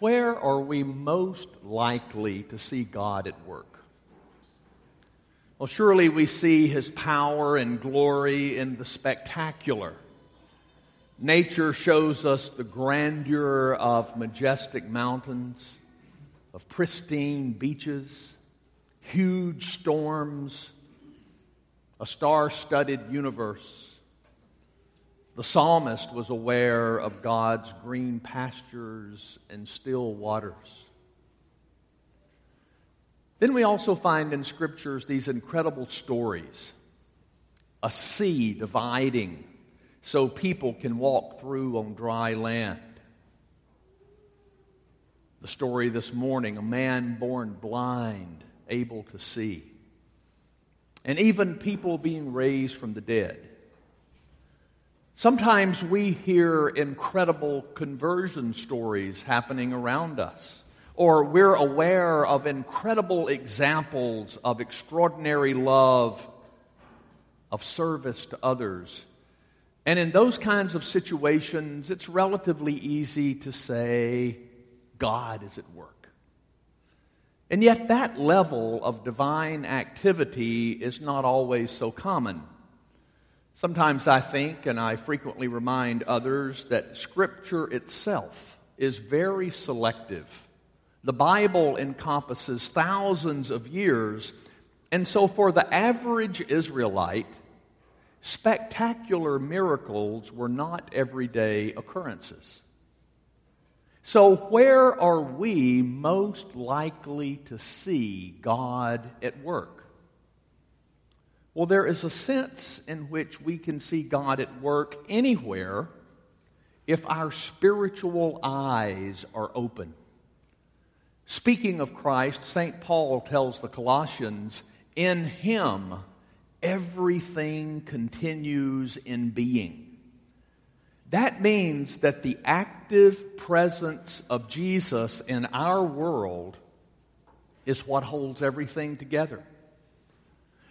Where are we most likely to see God at work? Well, surely we see his power and glory in the spectacular. Nature shows us the grandeur of majestic mountains, of pristine beaches, huge storms, a star studded universe. The psalmist was aware of God's green pastures and still waters. Then we also find in scriptures these incredible stories a sea dividing so people can walk through on dry land. The story this morning a man born blind, able to see. And even people being raised from the dead. Sometimes we hear incredible conversion stories happening around us, or we're aware of incredible examples of extraordinary love, of service to others. And in those kinds of situations, it's relatively easy to say, God is at work. And yet, that level of divine activity is not always so common. Sometimes I think, and I frequently remind others, that Scripture itself is very selective. The Bible encompasses thousands of years, and so for the average Israelite, spectacular miracles were not everyday occurrences. So, where are we most likely to see God at work? Well, there is a sense in which we can see God at work anywhere if our spiritual eyes are open. Speaking of Christ, St. Paul tells the Colossians, in him everything continues in being. That means that the active presence of Jesus in our world is what holds everything together.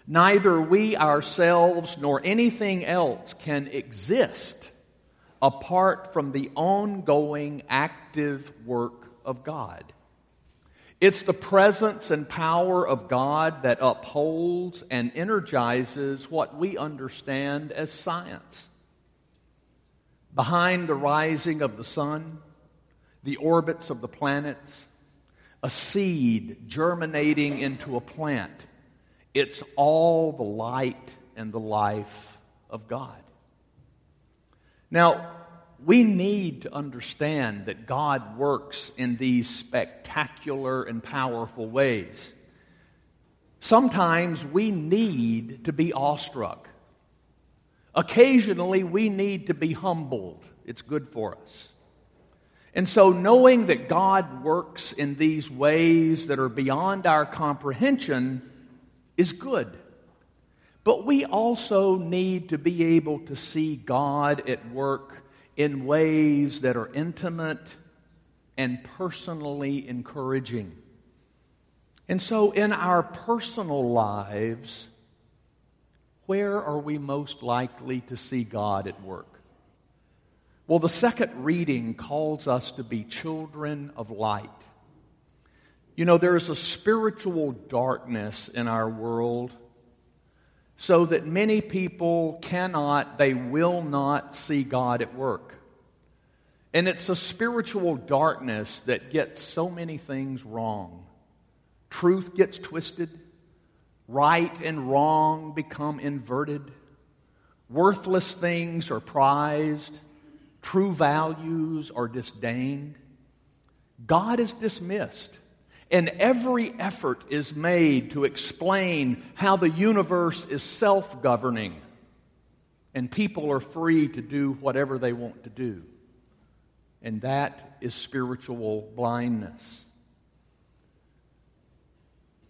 Neither we ourselves nor anything else can exist apart from the ongoing active work of God. It's the presence and power of God that upholds and energizes what we understand as science. Behind the rising of the sun, the orbits of the planets, a seed germinating into a plant it's all the light and the life of God. Now, we need to understand that God works in these spectacular and powerful ways. Sometimes we need to be awestruck. Occasionally, we need to be humbled. It's good for us. And so, knowing that God works in these ways that are beyond our comprehension is good. But we also need to be able to see God at work in ways that are intimate and personally encouraging. And so, in our personal lives, where are we most likely to see God at work? Well, the second reading calls us to be children of light. You know, there is a spiritual darkness in our world so that many people cannot, they will not see God at work. And it's a spiritual darkness that gets so many things wrong. Truth gets twisted, right and wrong become inverted, worthless things are prized, true values are disdained. God is dismissed. And every effort is made to explain how the universe is self governing and people are free to do whatever they want to do. And that is spiritual blindness.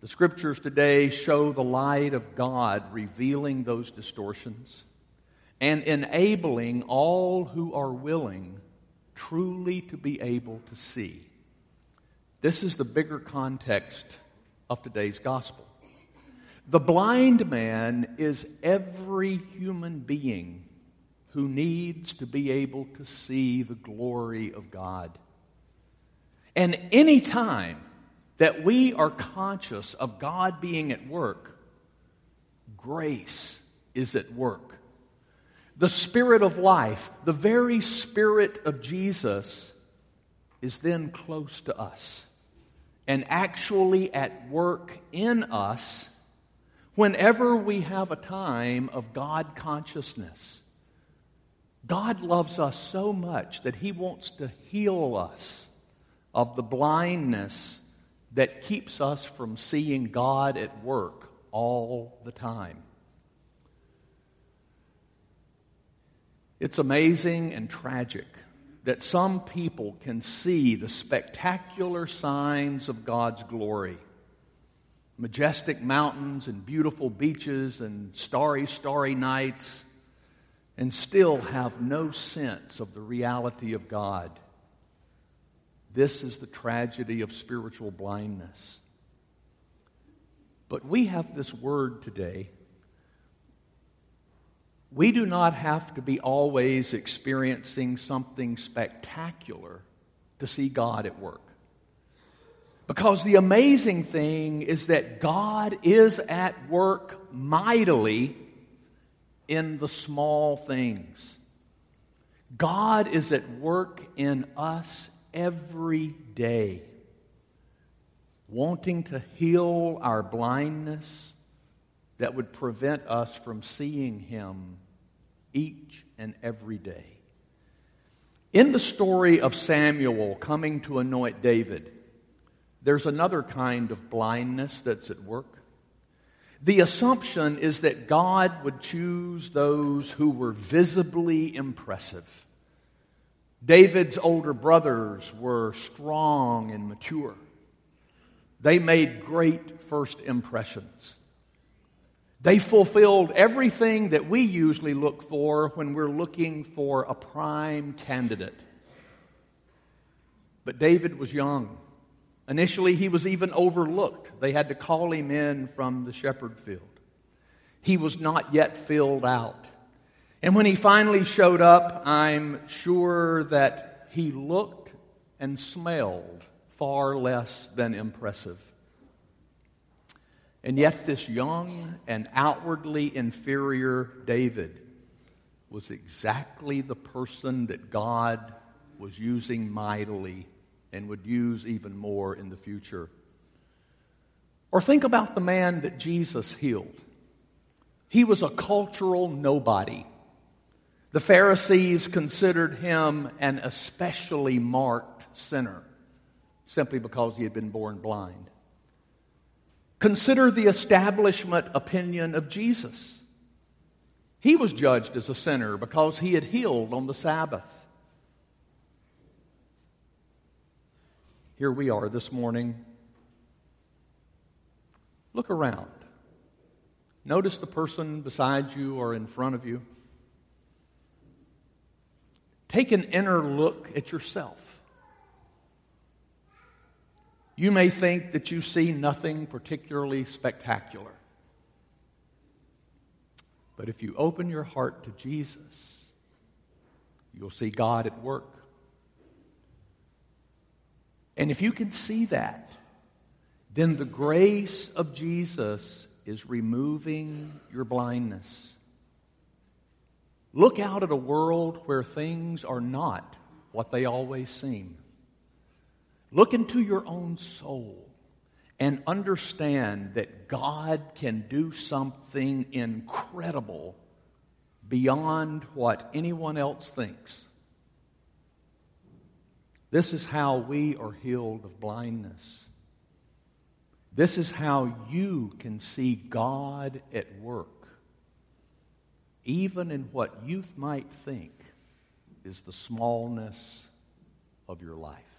The scriptures today show the light of God revealing those distortions and enabling all who are willing truly to be able to see. This is the bigger context of today's gospel. The blind man is every human being who needs to be able to see the glory of God. And any time that we are conscious of God being at work, grace is at work. The Spirit of life, the very Spirit of Jesus, is then close to us and actually at work in us whenever we have a time of God consciousness. God loves us so much that He wants to heal us of the blindness that keeps us from seeing God at work all the time. It's amazing and tragic that some people can see the spectacular signs of God's glory majestic mountains and beautiful beaches and starry, starry nights and still have no sense of the reality of God. This is the tragedy of spiritual blindness. But we have this word today. We do not have to be always experiencing something spectacular to see God at work. Because the amazing thing is that God is at work mightily in the small things. God is at work in us every day, wanting to heal our blindness that would prevent us from seeing Him each and every day. In the story of Samuel coming to anoint David, there's another kind of blindness that's at work. The assumption is that God would choose those who were visibly impressive. David's older brothers were strong and mature. They made great first impressions. They fulfilled everything that we usually look for when we're looking for a prime candidate. But David was young. Initially, he was even overlooked. They had to call him in from the shepherd field. He was not yet filled out. And when he finally showed up, I'm sure that he looked and smelled far less than impressive. And yet, this young and outwardly inferior David was exactly the person that God was using mightily and would use even more in the future. Or think about the man that Jesus healed. He was a cultural nobody. The Pharisees considered him an especially marked sinner simply because he had been born blind. Consider the establishment opinion of Jesus. He was judged as a sinner because he had healed on the Sabbath. Here we are this morning. Look around. Notice the person beside you or in front of you. Take an inner look at yourself. You may think that you see nothing particularly spectacular. But if you open your heart to Jesus, you'll see God at work. And if you can see that, then the grace of Jesus is removing your blindness. Look out at a world where things are not what they always seem. Look into your own soul and understand that God can do something incredible beyond what anyone else thinks. This is how we are healed of blindness. This is how you can see God at work, even in what youth might think is the smallness of your life.